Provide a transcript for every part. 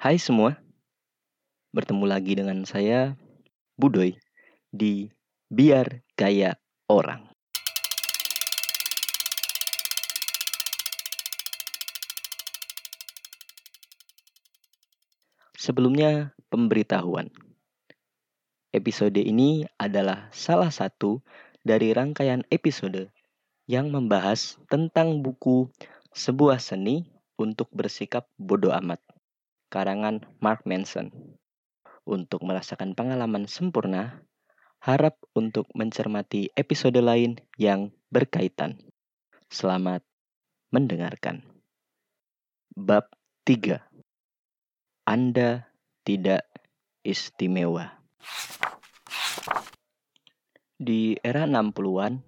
Hai semua, bertemu lagi dengan saya Budoy di Biar Gaya Orang. Sebelumnya, pemberitahuan. Episode ini adalah salah satu dari rangkaian episode yang membahas tentang buku Sebuah Seni untuk Bersikap Bodoh Amat karangan Mark Manson. Untuk merasakan pengalaman sempurna, harap untuk mencermati episode lain yang berkaitan. Selamat mendengarkan. Bab 3. Anda tidak istimewa. Di era 60-an,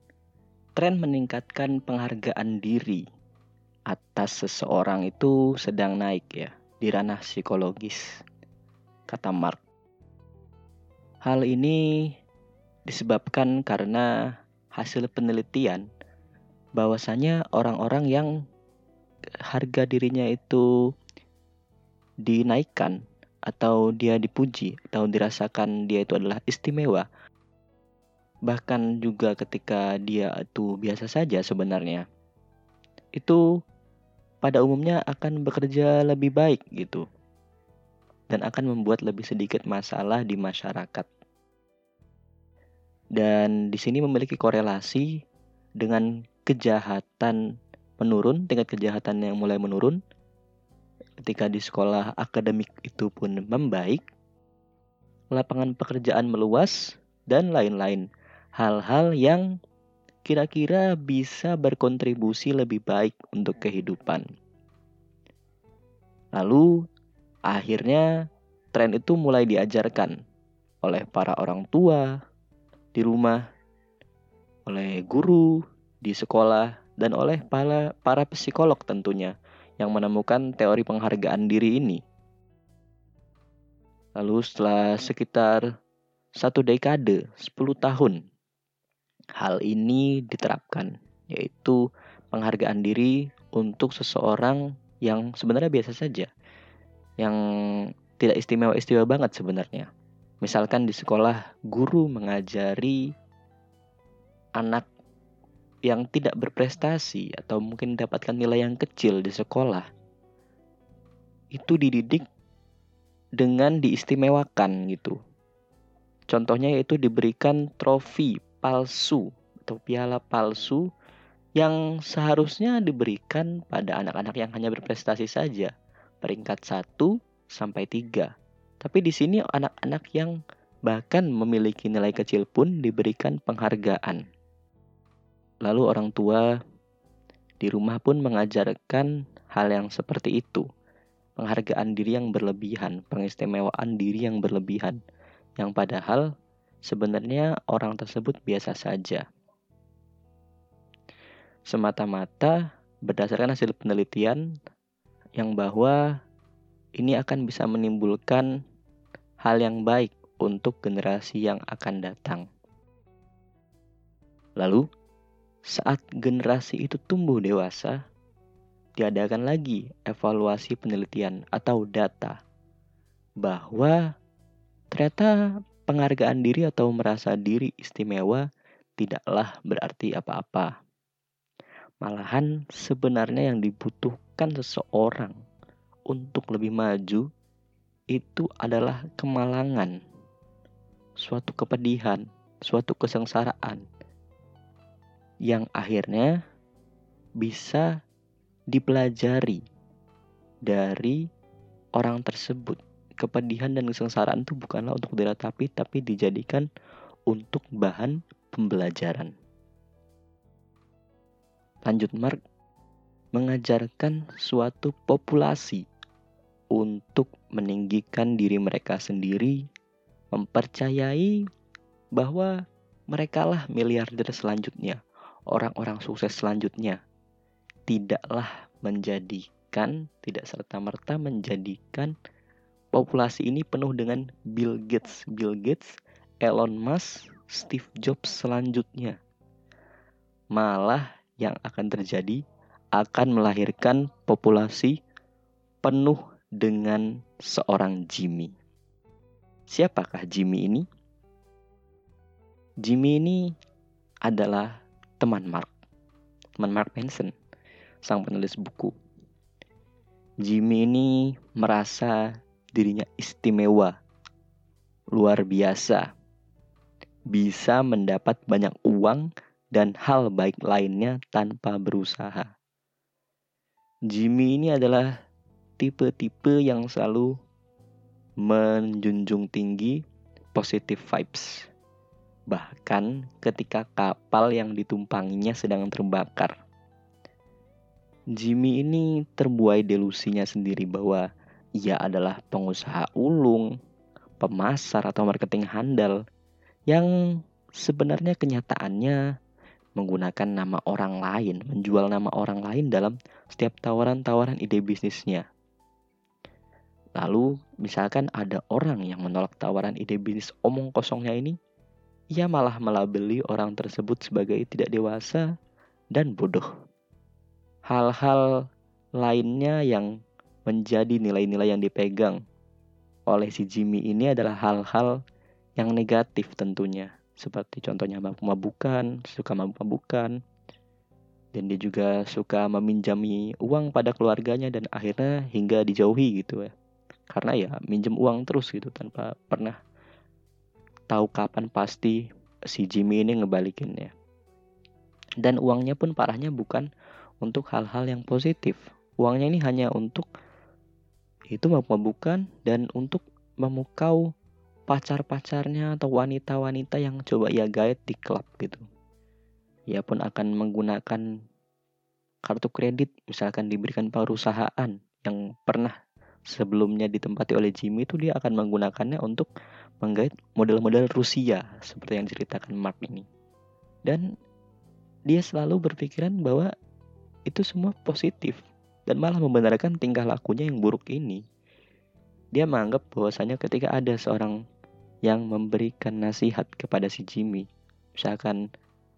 tren meningkatkan penghargaan diri atas seseorang itu sedang naik ya di ranah psikologis, kata Mark. Hal ini disebabkan karena hasil penelitian bahwasanya orang-orang yang harga dirinya itu dinaikkan atau dia dipuji atau dirasakan dia itu adalah istimewa bahkan juga ketika dia itu biasa saja sebenarnya itu pada umumnya akan bekerja lebih baik gitu dan akan membuat lebih sedikit masalah di masyarakat. Dan di sini memiliki korelasi dengan kejahatan menurun, tingkat kejahatan yang mulai menurun ketika di sekolah akademik itu pun membaik, lapangan pekerjaan meluas dan lain-lain. Hal-hal yang kira-kira bisa berkontribusi lebih baik untuk kehidupan. Lalu, akhirnya tren itu mulai diajarkan oleh para orang tua di rumah, oleh guru di sekolah, dan oleh para, para psikolog tentunya yang menemukan teori penghargaan diri ini. Lalu setelah sekitar satu dekade, 10 tahun hal ini diterapkan, yaitu penghargaan diri untuk seseorang yang sebenarnya biasa saja, yang tidak istimewa-istimewa banget sebenarnya. Misalkan di sekolah, guru mengajari anak yang tidak berprestasi atau mungkin mendapatkan nilai yang kecil di sekolah, itu dididik dengan diistimewakan gitu. Contohnya yaitu diberikan trofi palsu atau piala palsu yang seharusnya diberikan pada anak-anak yang hanya berprestasi saja, peringkat 1 sampai 3. Tapi di sini anak-anak yang bahkan memiliki nilai kecil pun diberikan penghargaan. Lalu orang tua di rumah pun mengajarkan hal yang seperti itu. Penghargaan diri yang berlebihan, pengistimewaan diri yang berlebihan. Yang padahal sebenarnya orang tersebut biasa saja. Semata-mata berdasarkan hasil penelitian yang bahwa ini akan bisa menimbulkan hal yang baik untuk generasi yang akan datang. Lalu, saat generasi itu tumbuh dewasa, diadakan lagi evaluasi penelitian atau data bahwa ternyata penghargaan diri atau merasa diri istimewa tidaklah berarti apa-apa. Malahan sebenarnya yang dibutuhkan seseorang untuk lebih maju itu adalah kemalangan, suatu kepedihan, suatu kesengsaraan yang akhirnya bisa dipelajari dari orang tersebut kepedihan dan kesengsaraan itu bukanlah untuk diratapi tapi dijadikan untuk bahan pembelajaran. Lanjut Mark mengajarkan suatu populasi untuk meninggikan diri mereka sendiri, mempercayai bahwa merekalah miliarder selanjutnya, orang-orang sukses selanjutnya. Tidaklah menjadikan, tidak serta-merta menjadikan populasi ini penuh dengan Bill Gates, Bill Gates, Elon Musk, Steve Jobs selanjutnya. Malah yang akan terjadi akan melahirkan populasi penuh dengan seorang Jimmy. Siapakah Jimmy ini? Jimmy ini adalah teman Mark, teman Mark Manson, sang penulis buku. Jimmy ini merasa dirinya istimewa, luar biasa, bisa mendapat banyak uang dan hal baik lainnya tanpa berusaha. Jimmy ini adalah tipe-tipe yang selalu menjunjung tinggi positive vibes bahkan ketika kapal yang ditumpanginya sedang terbakar. Jimmy ini terbuai delusinya sendiri bahwa ia adalah pengusaha ulung, pemasar atau marketing handal yang sebenarnya kenyataannya menggunakan nama orang lain, menjual nama orang lain dalam setiap tawaran-tawaran ide bisnisnya. Lalu, misalkan ada orang yang menolak tawaran ide bisnis omong kosongnya ini, ia malah melabeli orang tersebut sebagai tidak dewasa dan bodoh. Hal-hal lainnya yang menjadi nilai-nilai yang dipegang oleh si Jimmy ini adalah hal-hal yang negatif tentunya. Seperti contohnya mabuk-mabukan, suka mabuk-mabukan. Dan dia juga suka meminjami uang pada keluarganya dan akhirnya hingga dijauhi gitu ya. Karena ya minjem uang terus gitu tanpa pernah tahu kapan pasti si Jimmy ini ngebalikinnya. Dan uangnya pun parahnya bukan untuk hal-hal yang positif. Uangnya ini hanya untuk itu bukan dan untuk memukau pacar-pacarnya atau wanita-wanita yang coba ia gait di klub gitu. Ia pun akan menggunakan kartu kredit misalkan diberikan perusahaan yang pernah sebelumnya ditempati oleh Jimmy itu dia akan menggunakannya untuk menggait model-model Rusia seperti yang diceritakan Mark ini. Dan dia selalu berpikiran bahwa itu semua positif dan malah membenarkan tingkah lakunya yang buruk ini. Dia menganggap bahwasanya ketika ada seorang yang memberikan nasihat kepada si Jimmy, misalkan,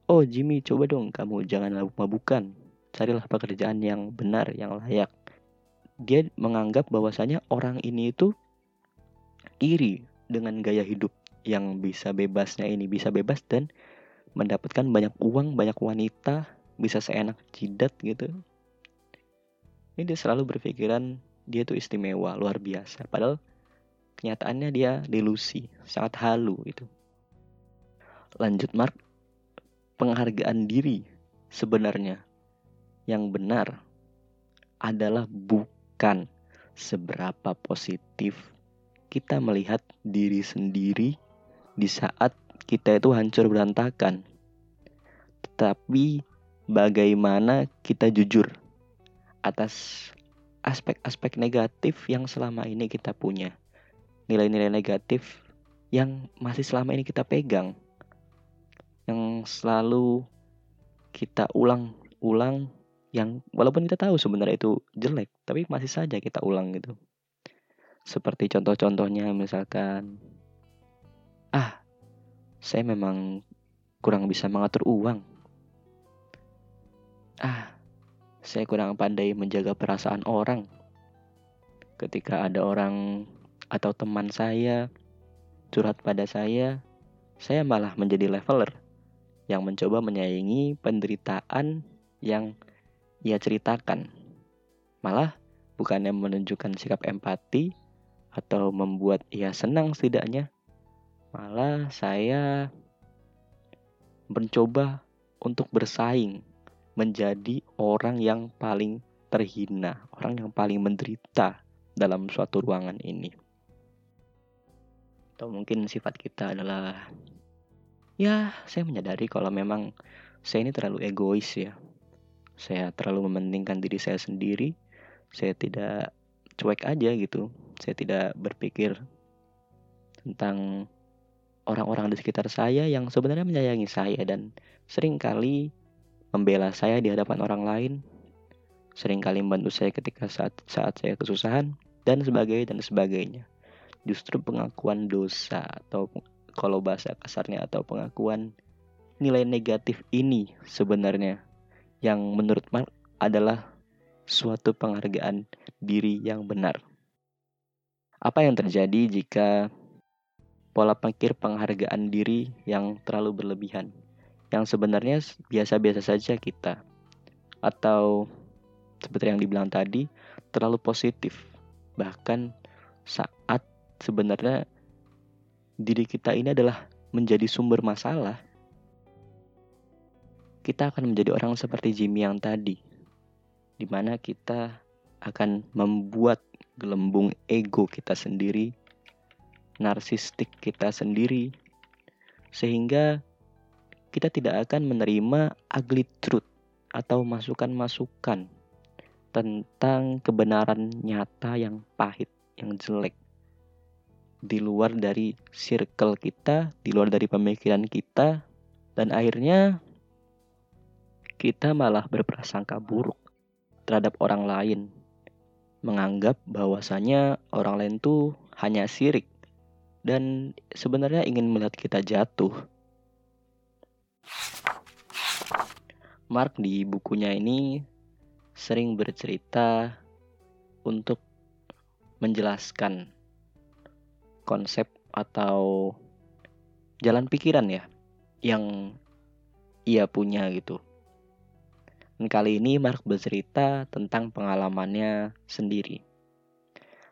"Oh Jimmy, coba dong kamu jangan mabuk-mabukan, carilah pekerjaan yang benar, yang layak." Dia menganggap bahwasanya orang ini itu iri dengan gaya hidup yang bisa bebasnya ini bisa bebas dan mendapatkan banyak uang, banyak wanita, bisa seenak jidat gitu. Ini dia selalu berpikiran dia tuh istimewa, luar biasa. Padahal kenyataannya dia delusi, sangat halu itu. Lanjut Mark, penghargaan diri sebenarnya yang benar adalah bukan seberapa positif kita melihat diri sendiri di saat kita itu hancur berantakan. Tetapi bagaimana kita jujur atas aspek-aspek negatif yang selama ini kita punya. Nilai-nilai negatif yang masih selama ini kita pegang. Yang selalu kita ulang-ulang yang walaupun kita tahu sebenarnya itu jelek, tapi masih saja kita ulang gitu. Seperti contoh-contohnya misalkan ah saya memang kurang bisa mengatur uang. Ah, saya kurang pandai menjaga perasaan orang. Ketika ada orang atau teman saya curhat pada saya, saya malah menjadi leveler yang mencoba menyayangi penderitaan yang ia ceritakan. Malah bukannya menunjukkan sikap empati, atau membuat ia senang setidaknya. Malah saya mencoba untuk bersaing menjadi orang yang paling terhina, orang yang paling menderita dalam suatu ruangan ini. Atau mungkin sifat kita adalah ya, saya menyadari kalau memang saya ini terlalu egois ya. Saya terlalu mementingkan diri saya sendiri. Saya tidak cuek aja gitu saya tidak berpikir tentang orang-orang di sekitar saya yang sebenarnya menyayangi saya dan sering kali membela saya di hadapan orang lain, sering kali membantu saya ketika saat saat saya kesusahan dan sebagainya dan sebagainya. Justru pengakuan dosa atau kalau bahasa kasarnya atau pengakuan nilai negatif ini sebenarnya yang menurut Mark adalah suatu penghargaan diri yang benar. Apa yang terjadi jika pola pikir penghargaan diri yang terlalu berlebihan, yang sebenarnya biasa-biasa saja kita, atau seperti yang dibilang tadi, terlalu positif, bahkan saat sebenarnya diri kita ini adalah menjadi sumber masalah, kita akan menjadi orang seperti Jimmy yang tadi, di mana kita akan membuat gelembung ego kita sendiri, narsistik kita sendiri, sehingga kita tidak akan menerima ugly truth atau masukan-masukan tentang kebenaran nyata yang pahit, yang jelek. Di luar dari circle kita, di luar dari pemikiran kita, dan akhirnya kita malah berprasangka buruk terhadap orang lain menganggap bahwasanya orang lain tuh hanya sirik dan sebenarnya ingin melihat kita jatuh. Mark di bukunya ini sering bercerita untuk menjelaskan konsep atau jalan pikiran ya yang ia punya gitu. Dan kali ini Mark bercerita tentang pengalamannya sendiri.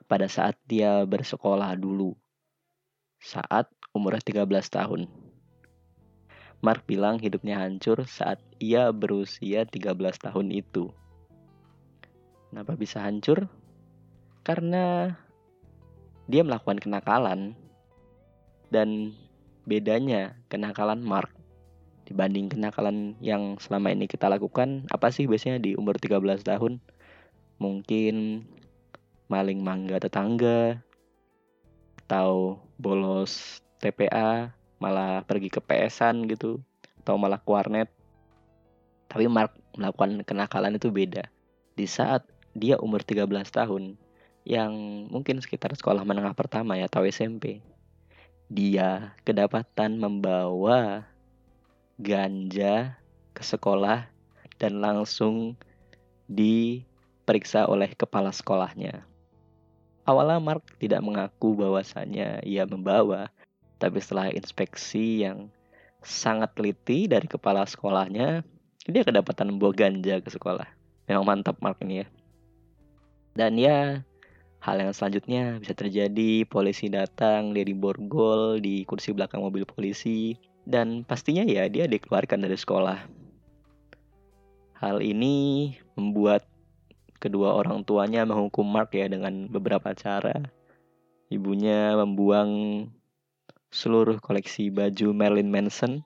Pada saat dia bersekolah dulu. Saat umurnya 13 tahun. Mark bilang hidupnya hancur saat ia berusia 13 tahun itu. Kenapa bisa hancur? Karena dia melakukan kenakalan. Dan bedanya kenakalan Mark dibanding kenakalan yang selama ini kita lakukan apa sih biasanya di umur 13 tahun mungkin maling mangga tetangga atau bolos TPA malah pergi ke PSan gitu atau malah ke warnet tapi Mark melakukan kenakalan itu beda di saat dia umur 13 tahun yang mungkin sekitar sekolah menengah pertama ya atau SMP dia kedapatan membawa ganja ke sekolah dan langsung diperiksa oleh kepala sekolahnya. Awalnya Mark tidak mengaku bahwasannya ia membawa, tapi setelah inspeksi yang sangat teliti dari kepala sekolahnya, dia kedapatan membawa ganja ke sekolah. Memang mantap Mark ini ya. Dan ya, hal yang selanjutnya bisa terjadi, polisi datang, dia diborgol di kursi belakang mobil polisi, dan pastinya ya dia dikeluarkan dari sekolah. Hal ini membuat kedua orang tuanya menghukum Mark ya dengan beberapa cara. Ibunya membuang seluruh koleksi baju Marilyn Manson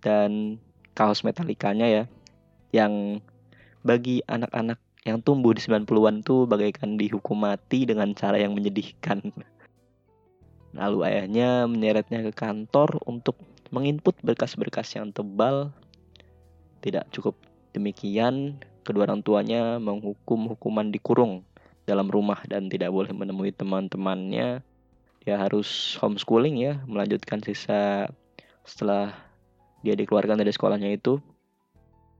dan kaos metalikanya ya yang bagi anak-anak yang tumbuh di 90-an tuh bagaikan dihukum mati dengan cara yang menyedihkan. Lalu ayahnya menyeretnya ke kantor untuk menginput berkas-berkas yang tebal. Tidak cukup demikian, kedua orang tuanya menghukum hukuman dikurung dalam rumah dan tidak boleh menemui teman-temannya. Dia harus homeschooling ya, melanjutkan sisa setelah dia dikeluarkan dari sekolahnya itu.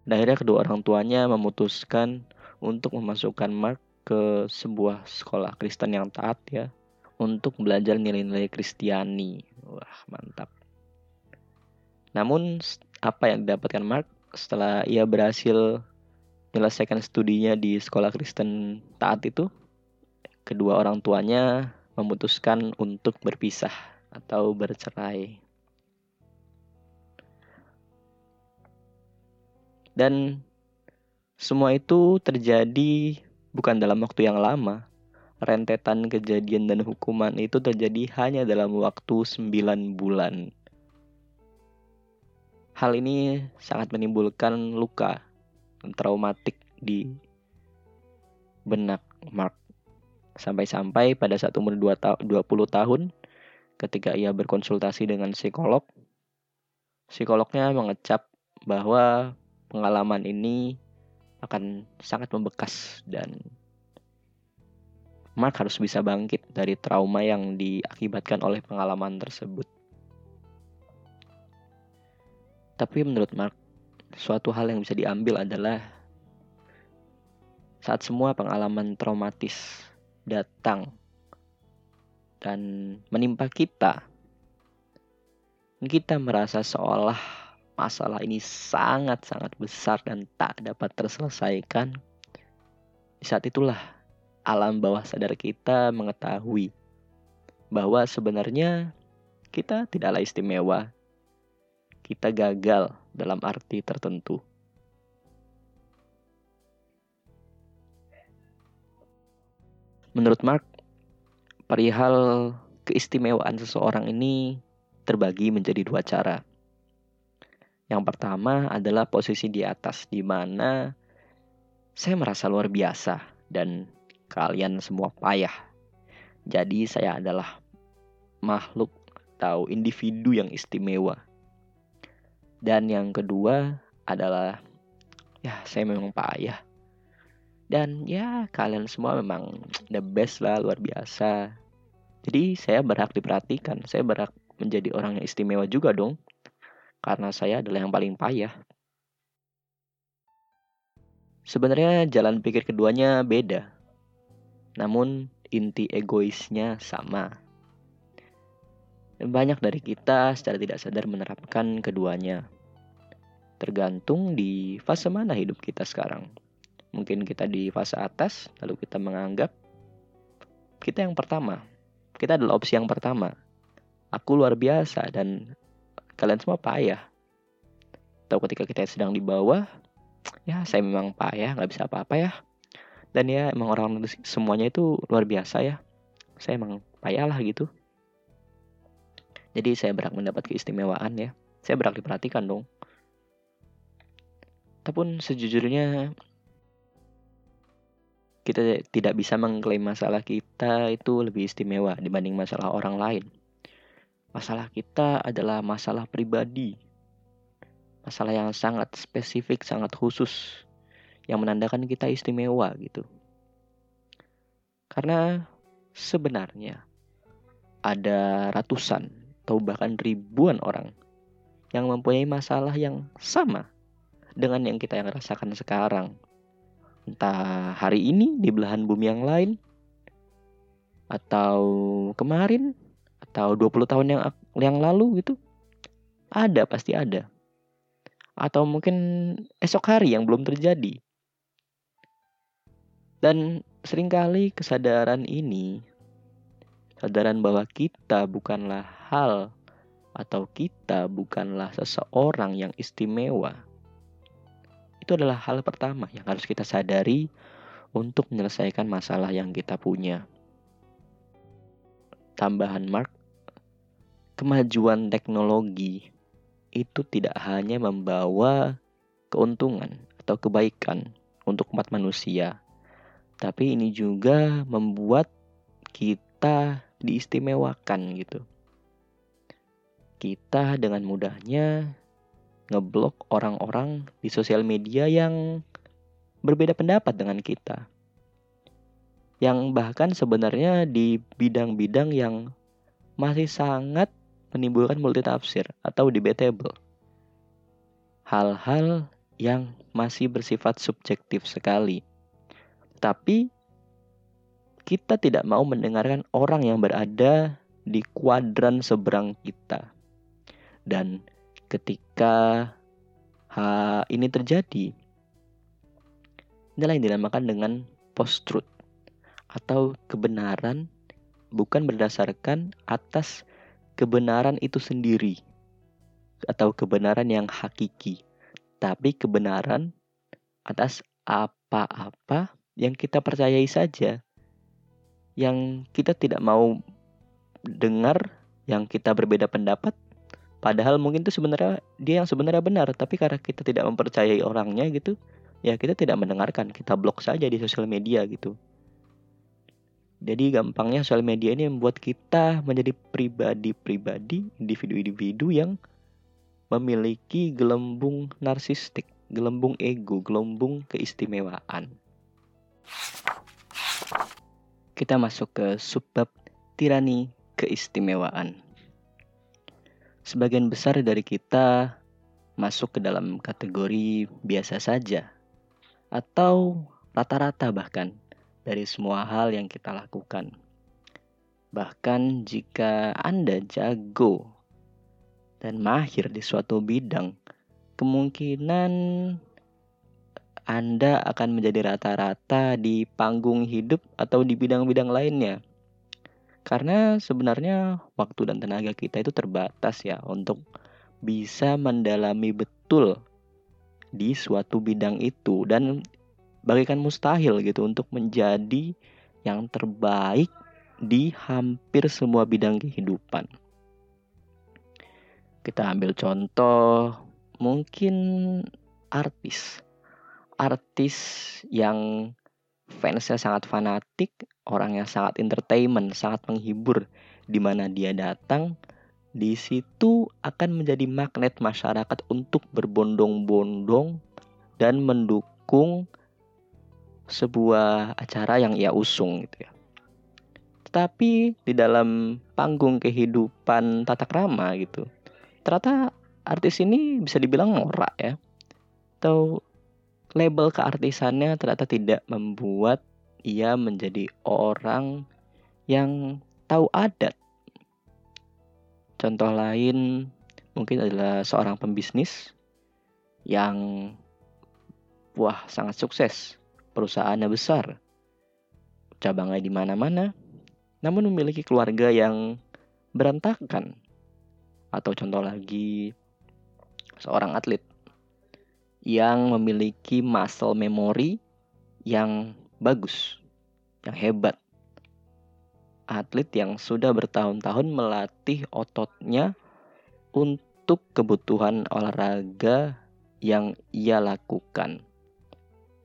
Dan akhirnya kedua orang tuanya memutuskan untuk memasukkan Mark ke sebuah sekolah Kristen yang taat ya untuk belajar nilai-nilai Kristiani. Wah, mantap. Namun apa yang didapatkan Mark setelah ia berhasil menyelesaikan studinya di sekolah Kristen taat itu, kedua orang tuanya memutuskan untuk berpisah atau bercerai. Dan semua itu terjadi bukan dalam waktu yang lama. Rentetan kejadian dan hukuman itu terjadi hanya dalam waktu 9 bulan. Hal ini sangat menimbulkan luka traumatik di benak Mark. Sampai-sampai pada saat umur 2 ta 20 tahun ketika ia berkonsultasi dengan psikolog, psikolognya mengecap bahwa pengalaman ini akan sangat membekas dan Mark harus bisa bangkit dari trauma yang diakibatkan oleh pengalaman tersebut. Tapi menurut Mark, suatu hal yang bisa diambil adalah saat semua pengalaman traumatis datang dan menimpa kita. Kita merasa seolah masalah ini sangat-sangat besar dan tak dapat terselesaikan. Di saat itulah alam bawah sadar kita mengetahui bahwa sebenarnya kita tidaklah istimewa. Kita gagal dalam arti tertentu. Menurut Mark, perihal keistimewaan seseorang ini terbagi menjadi dua cara. Yang pertama adalah posisi di atas, di mana saya merasa luar biasa dan kalian semua payah. Jadi saya adalah makhluk atau individu yang istimewa. Dan yang kedua adalah ya saya memang payah dan ya kalian semua memang the best lah luar biasa. Jadi saya berhak diperhatikan. Saya berhak menjadi orang yang istimewa juga dong. Karena saya adalah yang paling payah. Sebenarnya jalan pikir keduanya beda. Namun inti egoisnya sama. Banyak dari kita secara tidak sadar menerapkan keduanya. Tergantung di fase mana hidup kita sekarang Mungkin kita di fase atas, lalu kita menganggap kita yang pertama. Kita adalah opsi yang pertama. Aku luar biasa dan kalian semua payah. Atau ketika kita sedang di bawah, ya saya memang payah, nggak bisa apa-apa ya. Dan ya emang orang semuanya itu luar biasa ya. Saya emang payah lah gitu. Jadi saya berhak mendapat keistimewaan ya. Saya berhak diperhatikan dong. Tapi sejujurnya kita tidak bisa mengklaim masalah kita itu lebih istimewa dibanding masalah orang lain. Masalah kita adalah masalah pribadi. Masalah yang sangat spesifik, sangat khusus yang menandakan kita istimewa gitu. Karena sebenarnya ada ratusan atau bahkan ribuan orang yang mempunyai masalah yang sama dengan yang kita yang rasakan sekarang entah hari ini di belahan bumi yang lain atau kemarin atau 20 tahun yang yang lalu gitu ada pasti ada. Atau mungkin esok hari yang belum terjadi. Dan sering kali kesadaran ini kesadaran bahwa kita bukanlah hal atau kita bukanlah seseorang yang istimewa itu adalah hal pertama yang harus kita sadari untuk menyelesaikan masalah yang kita punya. Tambahan Mark, kemajuan teknologi itu tidak hanya membawa keuntungan atau kebaikan untuk umat manusia, tapi ini juga membuat kita diistimewakan gitu. Kita dengan mudahnya ngeblok orang-orang di sosial media yang berbeda pendapat dengan kita. Yang bahkan sebenarnya di bidang-bidang yang masih sangat menimbulkan multitafsir atau debatable. Hal-hal yang masih bersifat subjektif sekali. Tapi kita tidak mau mendengarkan orang yang berada di kuadran seberang kita. Dan ketika hal ini terjadi, inilah yang dinamakan dengan post-truth atau kebenaran bukan berdasarkan atas kebenaran itu sendiri atau kebenaran yang hakiki, tapi kebenaran atas apa-apa yang kita percayai saja, yang kita tidak mau dengar, yang kita berbeda pendapat, Padahal mungkin itu sebenarnya dia yang sebenarnya benar, tapi karena kita tidak mempercayai orangnya gitu, ya kita tidak mendengarkan, kita blok saja di sosial media gitu. Jadi gampangnya sosial media ini membuat kita menjadi pribadi-pribadi, individu-individu yang memiliki gelembung narsistik, gelembung ego, gelembung keistimewaan. Kita masuk ke subbab tirani keistimewaan sebagian besar dari kita masuk ke dalam kategori biasa saja atau rata-rata bahkan dari semua hal yang kita lakukan. Bahkan jika Anda jago dan mahir di suatu bidang, kemungkinan Anda akan menjadi rata-rata di panggung hidup atau di bidang-bidang lainnya. Karena sebenarnya waktu dan tenaga kita itu terbatas ya untuk bisa mendalami betul di suatu bidang itu dan bagikan mustahil gitu untuk menjadi yang terbaik di hampir semua bidang kehidupan. Kita ambil contoh mungkin artis. Artis yang fansnya sangat fanatik, orang yang sangat entertainment, sangat menghibur di mana dia datang, di situ akan menjadi magnet masyarakat untuk berbondong-bondong dan mendukung sebuah acara yang ia usung gitu ya. Tetapi di dalam panggung kehidupan tata krama gitu, ternyata artis ini bisa dibilang norak ya. Atau label keartisannya ternyata tidak membuat ia menjadi orang yang tahu adat. Contoh lain mungkin adalah seorang pembisnis yang wah sangat sukses, perusahaannya besar, cabangnya di mana-mana, namun memiliki keluarga yang berantakan. Atau contoh lagi, seorang atlet yang memiliki muscle memory yang bagus, yang hebat. Atlet yang sudah bertahun-tahun melatih ototnya untuk kebutuhan olahraga yang ia lakukan.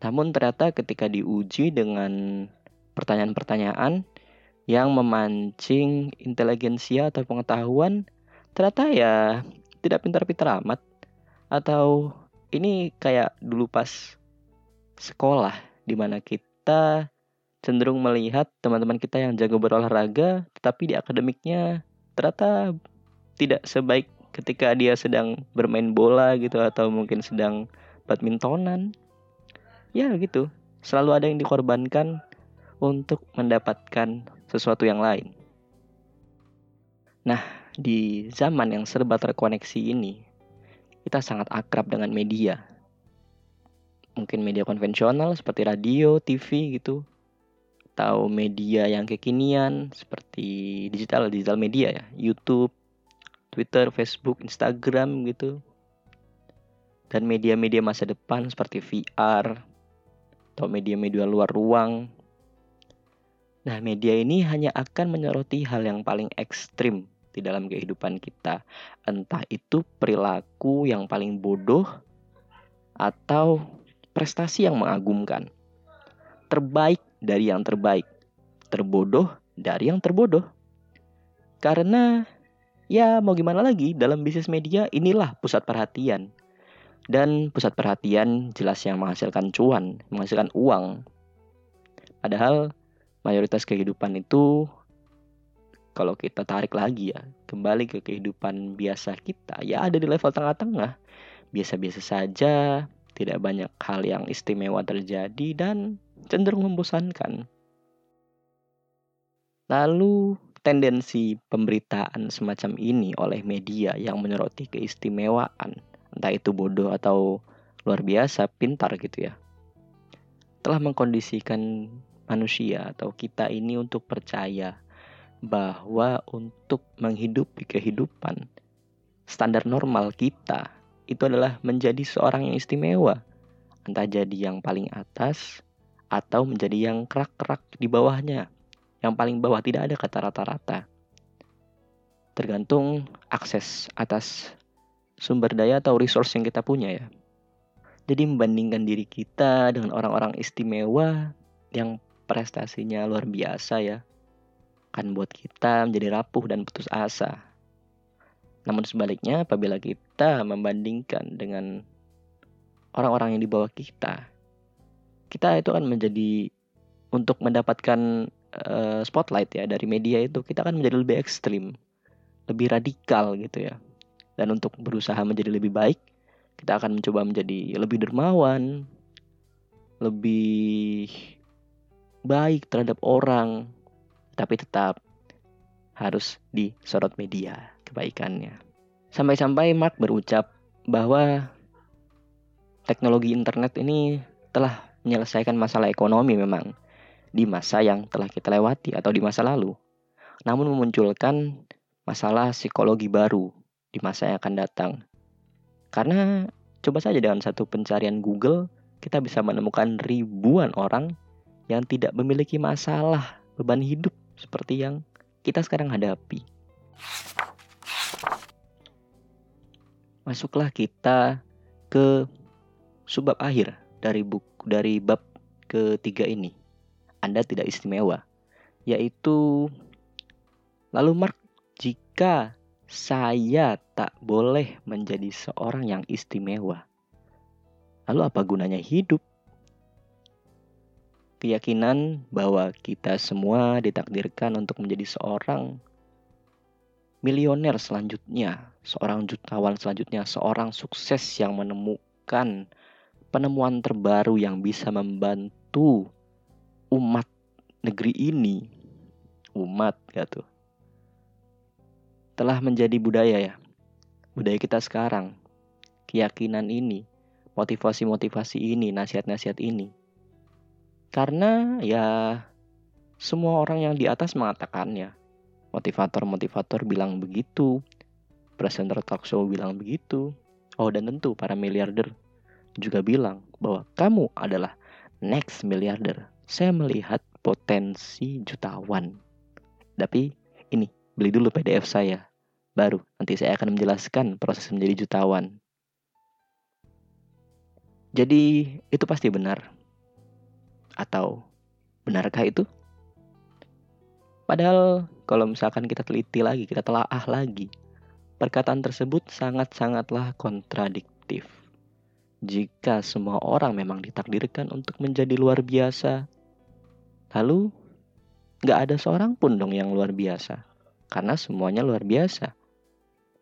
Namun ternyata ketika diuji dengan pertanyaan-pertanyaan yang memancing inteligensia atau pengetahuan ternyata ya tidak pintar-pintar amat atau ini kayak dulu pas sekolah di mana kita cenderung melihat teman-teman kita yang jago berolahraga tetapi di akademiknya ternyata tidak sebaik ketika dia sedang bermain bola gitu atau mungkin sedang badmintonan ya gitu selalu ada yang dikorbankan untuk mendapatkan sesuatu yang lain. Nah, di zaman yang serba terkoneksi ini, kita sangat akrab dengan media. Mungkin media konvensional seperti radio, TV gitu. Atau media yang kekinian seperti digital, digital media ya. YouTube, Twitter, Facebook, Instagram gitu. Dan media-media masa depan seperti VR atau media-media luar ruang Nah, media ini hanya akan menyoroti hal yang paling ekstrim di dalam kehidupan kita. Entah itu perilaku yang paling bodoh atau prestasi yang mengagumkan. Terbaik dari yang terbaik, terbodoh dari yang terbodoh. Karena ya mau gimana lagi dalam bisnis media inilah pusat perhatian. Dan pusat perhatian jelas yang menghasilkan cuan, menghasilkan uang. Padahal mayoritas kehidupan itu kalau kita tarik lagi ya kembali ke kehidupan biasa kita ya ada di level tengah-tengah. Biasa-biasa saja tidak banyak hal yang istimewa terjadi dan cenderung membosankan. Lalu tendensi pemberitaan semacam ini oleh media yang menyoroti keistimewaan entah itu bodoh atau luar biasa pintar gitu ya telah mengkondisikan manusia atau kita ini untuk percaya bahwa untuk menghidupi kehidupan standar normal kita itu adalah menjadi seorang yang istimewa. Entah jadi yang paling atas atau menjadi yang kerak-kerak di bawahnya. Yang paling bawah tidak ada kata rata-rata. Tergantung akses atas sumber daya atau resource yang kita punya ya. Jadi membandingkan diri kita dengan orang-orang istimewa yang prestasinya luar biasa ya akan buat kita menjadi rapuh dan putus asa. Namun sebaliknya apabila kita membandingkan dengan orang-orang yang di bawah kita, kita itu akan menjadi untuk mendapatkan uh, spotlight ya dari media itu kita akan menjadi lebih ekstrim, lebih radikal gitu ya. Dan untuk berusaha menjadi lebih baik, kita akan mencoba menjadi lebih dermawan, lebih baik terhadap orang, tapi tetap harus disorot media kebaikannya. Sampai-sampai Mark berucap bahwa teknologi internet ini telah menyelesaikan masalah ekonomi memang di masa yang telah kita lewati atau di masa lalu. Namun memunculkan masalah psikologi baru di masa yang akan datang. Karena coba saja dengan satu pencarian Google, kita bisa menemukan ribuan orang yang tidak memiliki masalah beban hidup seperti yang kita sekarang hadapi. Masuklah kita ke subbab akhir dari buku dari bab ketiga ini. Anda tidak istimewa, yaitu lalu Mark jika saya tak boleh menjadi seorang yang istimewa. Lalu apa gunanya hidup? Keyakinan bahwa kita semua ditakdirkan untuk menjadi seorang milioner selanjutnya, seorang jutawan selanjutnya, seorang sukses yang menemukan penemuan terbaru yang bisa membantu umat negeri ini. Umat gitu. Telah menjadi budaya ya. Budaya kita sekarang. Keyakinan ini, motivasi-motivasi ini, nasihat-nasihat ini. Karena ya semua orang yang di atas mengatakannya motivator-motivator bilang begitu, presenter talk show bilang begitu. Oh, dan tentu para miliarder juga bilang bahwa kamu adalah next miliarder. Saya melihat potensi jutawan. Tapi ini, beli dulu PDF saya. Baru nanti saya akan menjelaskan proses menjadi jutawan. Jadi itu pasti benar. Atau benarkah itu? Padahal kalau misalkan kita teliti lagi, kita telaah lagi, perkataan tersebut sangat-sangatlah kontradiktif. Jika semua orang memang ditakdirkan untuk menjadi luar biasa, lalu nggak ada seorang pun dong yang luar biasa, karena semuanya luar biasa.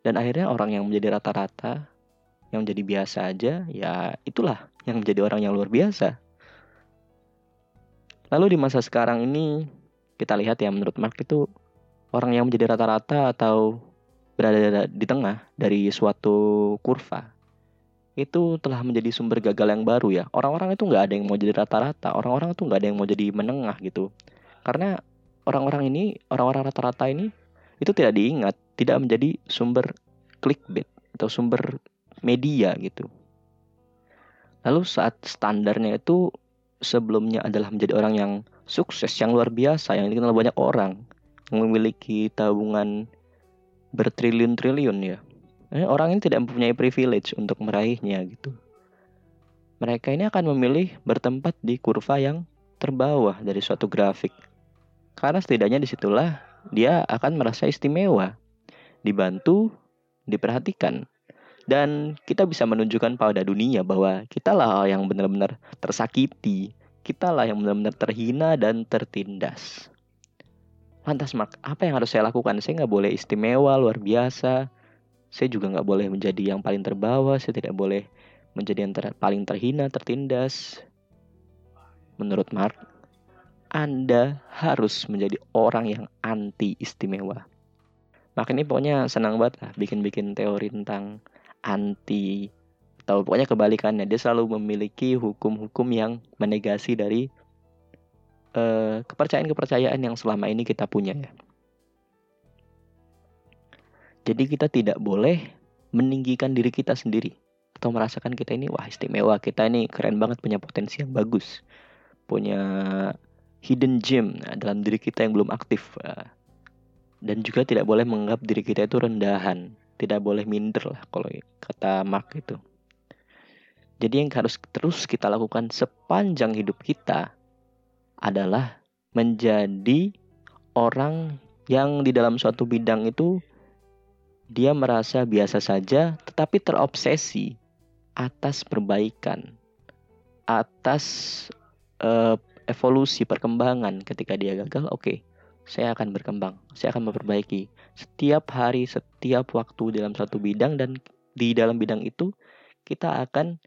Dan akhirnya orang yang menjadi rata-rata, yang menjadi biasa aja, ya itulah yang menjadi orang yang luar biasa. Lalu di masa sekarang ini, kita lihat ya menurut Mark itu orang yang menjadi rata-rata atau berada di tengah dari suatu kurva itu telah menjadi sumber gagal yang baru ya. Orang-orang itu nggak ada yang mau jadi rata-rata, orang-orang itu nggak ada yang mau jadi menengah gitu. Karena orang-orang ini, orang-orang rata-rata ini itu tidak diingat, tidak menjadi sumber clickbait atau sumber media gitu. Lalu saat standarnya itu sebelumnya adalah menjadi orang yang sukses yang luar biasa yang dikenal banyak orang yang memiliki tabungan bertriliun-triliun ya. Eh, orang ini tidak mempunyai privilege untuk meraihnya gitu. Mereka ini akan memilih bertempat di kurva yang terbawah dari suatu grafik. Karena setidaknya di situlah dia akan merasa istimewa, dibantu, diperhatikan. Dan kita bisa menunjukkan pada dunia bahwa kita lah yang benar-benar tersakiti, kita lah yang benar-benar terhina dan tertindas. Lantas Mark, apa yang harus saya lakukan? Saya nggak boleh istimewa, luar biasa. Saya juga nggak boleh menjadi yang paling terbawa. Saya tidak boleh menjadi yang ter paling terhina, tertindas. Menurut Mark, Anda harus menjadi orang yang anti istimewa. Makanya pokoknya senang banget lah bikin-bikin teori tentang anti atau pokoknya kebalikannya dia selalu memiliki hukum-hukum yang menegasi dari kepercayaan kepercayaan-kepercayaan yang selama ini kita punya ya. Jadi kita tidak boleh meninggikan diri kita sendiri atau merasakan kita ini wah istimewa, kita ini keren banget punya potensi yang bagus, punya hidden gem nah, dalam diri kita yang belum aktif. Uh, dan juga tidak boleh menganggap diri kita itu rendahan, tidak boleh minder lah kalau kata Mark itu. Jadi yang harus terus kita lakukan sepanjang hidup kita adalah menjadi orang yang di dalam suatu bidang itu dia merasa biasa saja tetapi terobsesi atas perbaikan, atas uh, evolusi perkembangan ketika dia gagal, oke, okay, saya akan berkembang, saya akan memperbaiki setiap hari, setiap waktu dalam satu bidang dan di dalam bidang itu kita akan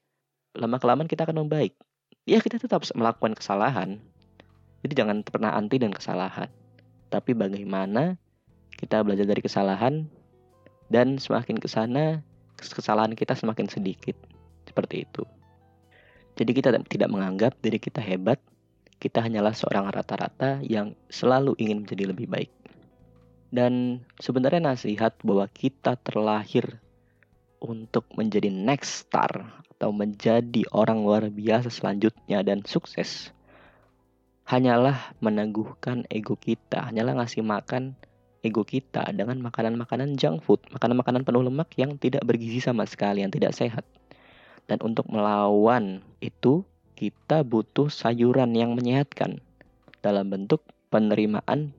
lama kelamaan kita akan membaik. Ya kita tetap melakukan kesalahan. Jadi jangan pernah anti dan kesalahan. Tapi bagaimana kita belajar dari kesalahan dan semakin ke sana kesalahan kita semakin sedikit. Seperti itu. Jadi kita tidak menganggap diri kita hebat, kita hanyalah seorang rata-rata yang selalu ingin menjadi lebih baik. Dan sebenarnya nasihat bahwa kita terlahir untuk menjadi next star atau menjadi orang luar biasa selanjutnya dan sukses hanyalah meneguhkan ego kita, hanyalah ngasih makan ego kita dengan makanan-makanan junk food, makanan-makanan penuh lemak yang tidak bergizi sama sekali, yang tidak sehat. Dan untuk melawan itu, kita butuh sayuran yang menyehatkan dalam bentuk penerimaan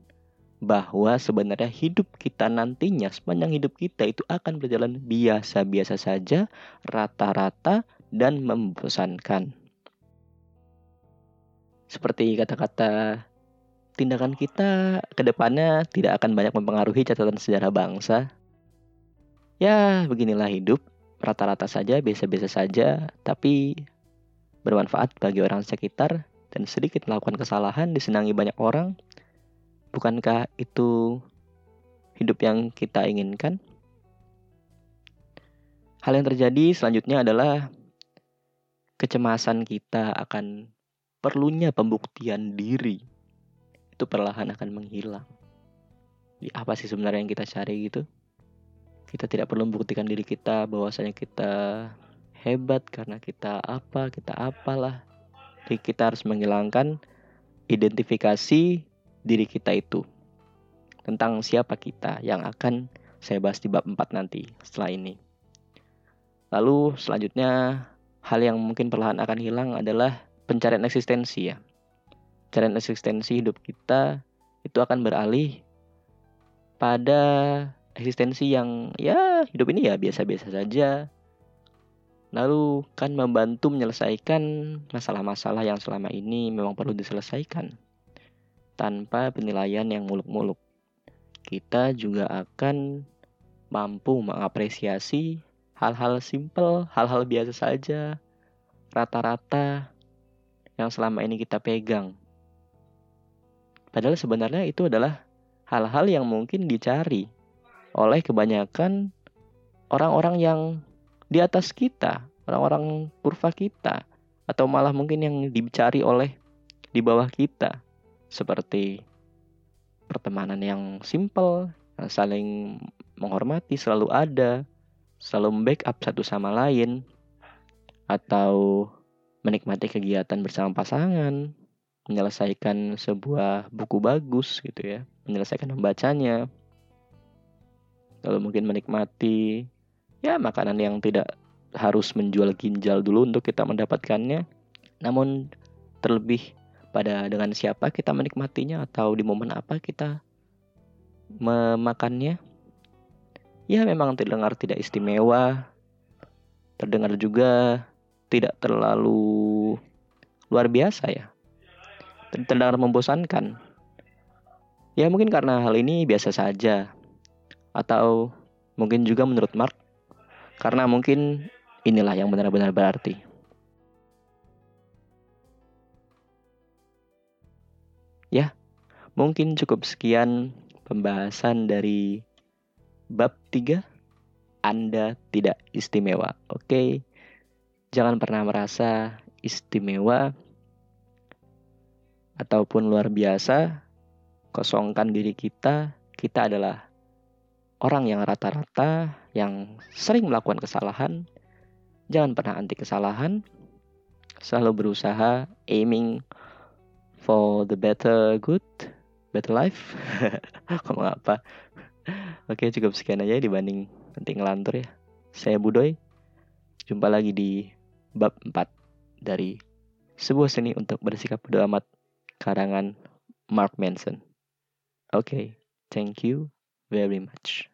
bahwa sebenarnya hidup kita nantinya sepanjang hidup kita itu akan berjalan biasa-biasa saja, rata-rata dan membosankan. Seperti kata-kata tindakan kita ke depannya tidak akan banyak mempengaruhi catatan sejarah bangsa. Ya, beginilah hidup. Rata-rata saja, biasa-biasa saja, tapi bermanfaat bagi orang sekitar dan sedikit melakukan kesalahan disenangi banyak orang. Bukankah itu hidup yang kita inginkan? Hal yang terjadi selanjutnya adalah kecemasan kita akan perlunya pembuktian diri itu perlahan akan menghilang. Di apa sih sebenarnya yang kita cari gitu? Kita tidak perlu membuktikan diri kita bahwasanya kita hebat karena kita apa, kita apalah. Jadi kita harus menghilangkan identifikasi diri kita itu. Tentang siapa kita yang akan saya bahas di bab 4 nanti setelah ini. Lalu selanjutnya hal yang mungkin perlahan akan hilang adalah pencarian eksistensi ya. Pencarian eksistensi hidup kita itu akan beralih pada eksistensi yang ya hidup ini ya biasa-biasa saja. Lalu kan membantu menyelesaikan masalah-masalah yang selama ini memang perlu diselesaikan tanpa penilaian yang muluk-muluk. Kita juga akan mampu mengapresiasi hal-hal simpel, hal-hal biasa saja, rata-rata yang selama ini kita pegang. Padahal sebenarnya itu adalah hal-hal yang mungkin dicari oleh kebanyakan orang-orang yang di atas kita, orang-orang kurva kita, atau malah mungkin yang dicari oleh di bawah kita, seperti pertemanan yang simple, saling menghormati, selalu ada, selalu membackup satu sama lain, atau menikmati kegiatan bersama pasangan, menyelesaikan sebuah buku bagus gitu ya, menyelesaikan membacanya. Lalu mungkin menikmati ya makanan yang tidak harus menjual ginjal dulu untuk kita mendapatkannya. Namun terlebih pada dengan siapa kita menikmatinya atau di momen apa kita memakannya. Ya memang terdengar tidak istimewa, terdengar juga tidak terlalu luar biasa ya. Terdengar membosankan. Ya mungkin karena hal ini biasa saja. Atau mungkin juga menurut Mark karena mungkin inilah yang benar-benar berarti. Ya, mungkin cukup sekian pembahasan dari bab 3 Anda tidak istimewa. Oke. Jangan pernah merasa istimewa ataupun luar biasa. Kosongkan diri kita. Kita adalah orang yang rata-rata, yang sering melakukan kesalahan. Jangan pernah anti kesalahan. Selalu berusaha aiming for the better good, better life. Ngomong apa? Oke, cukup sekian aja dibanding nanti ngelantur ya. Saya Budoy. Jumpa lagi di bab 4 dari sebuah seni untuk bersikap bodo amat karangan Mark Manson. Oke, okay, thank you very much.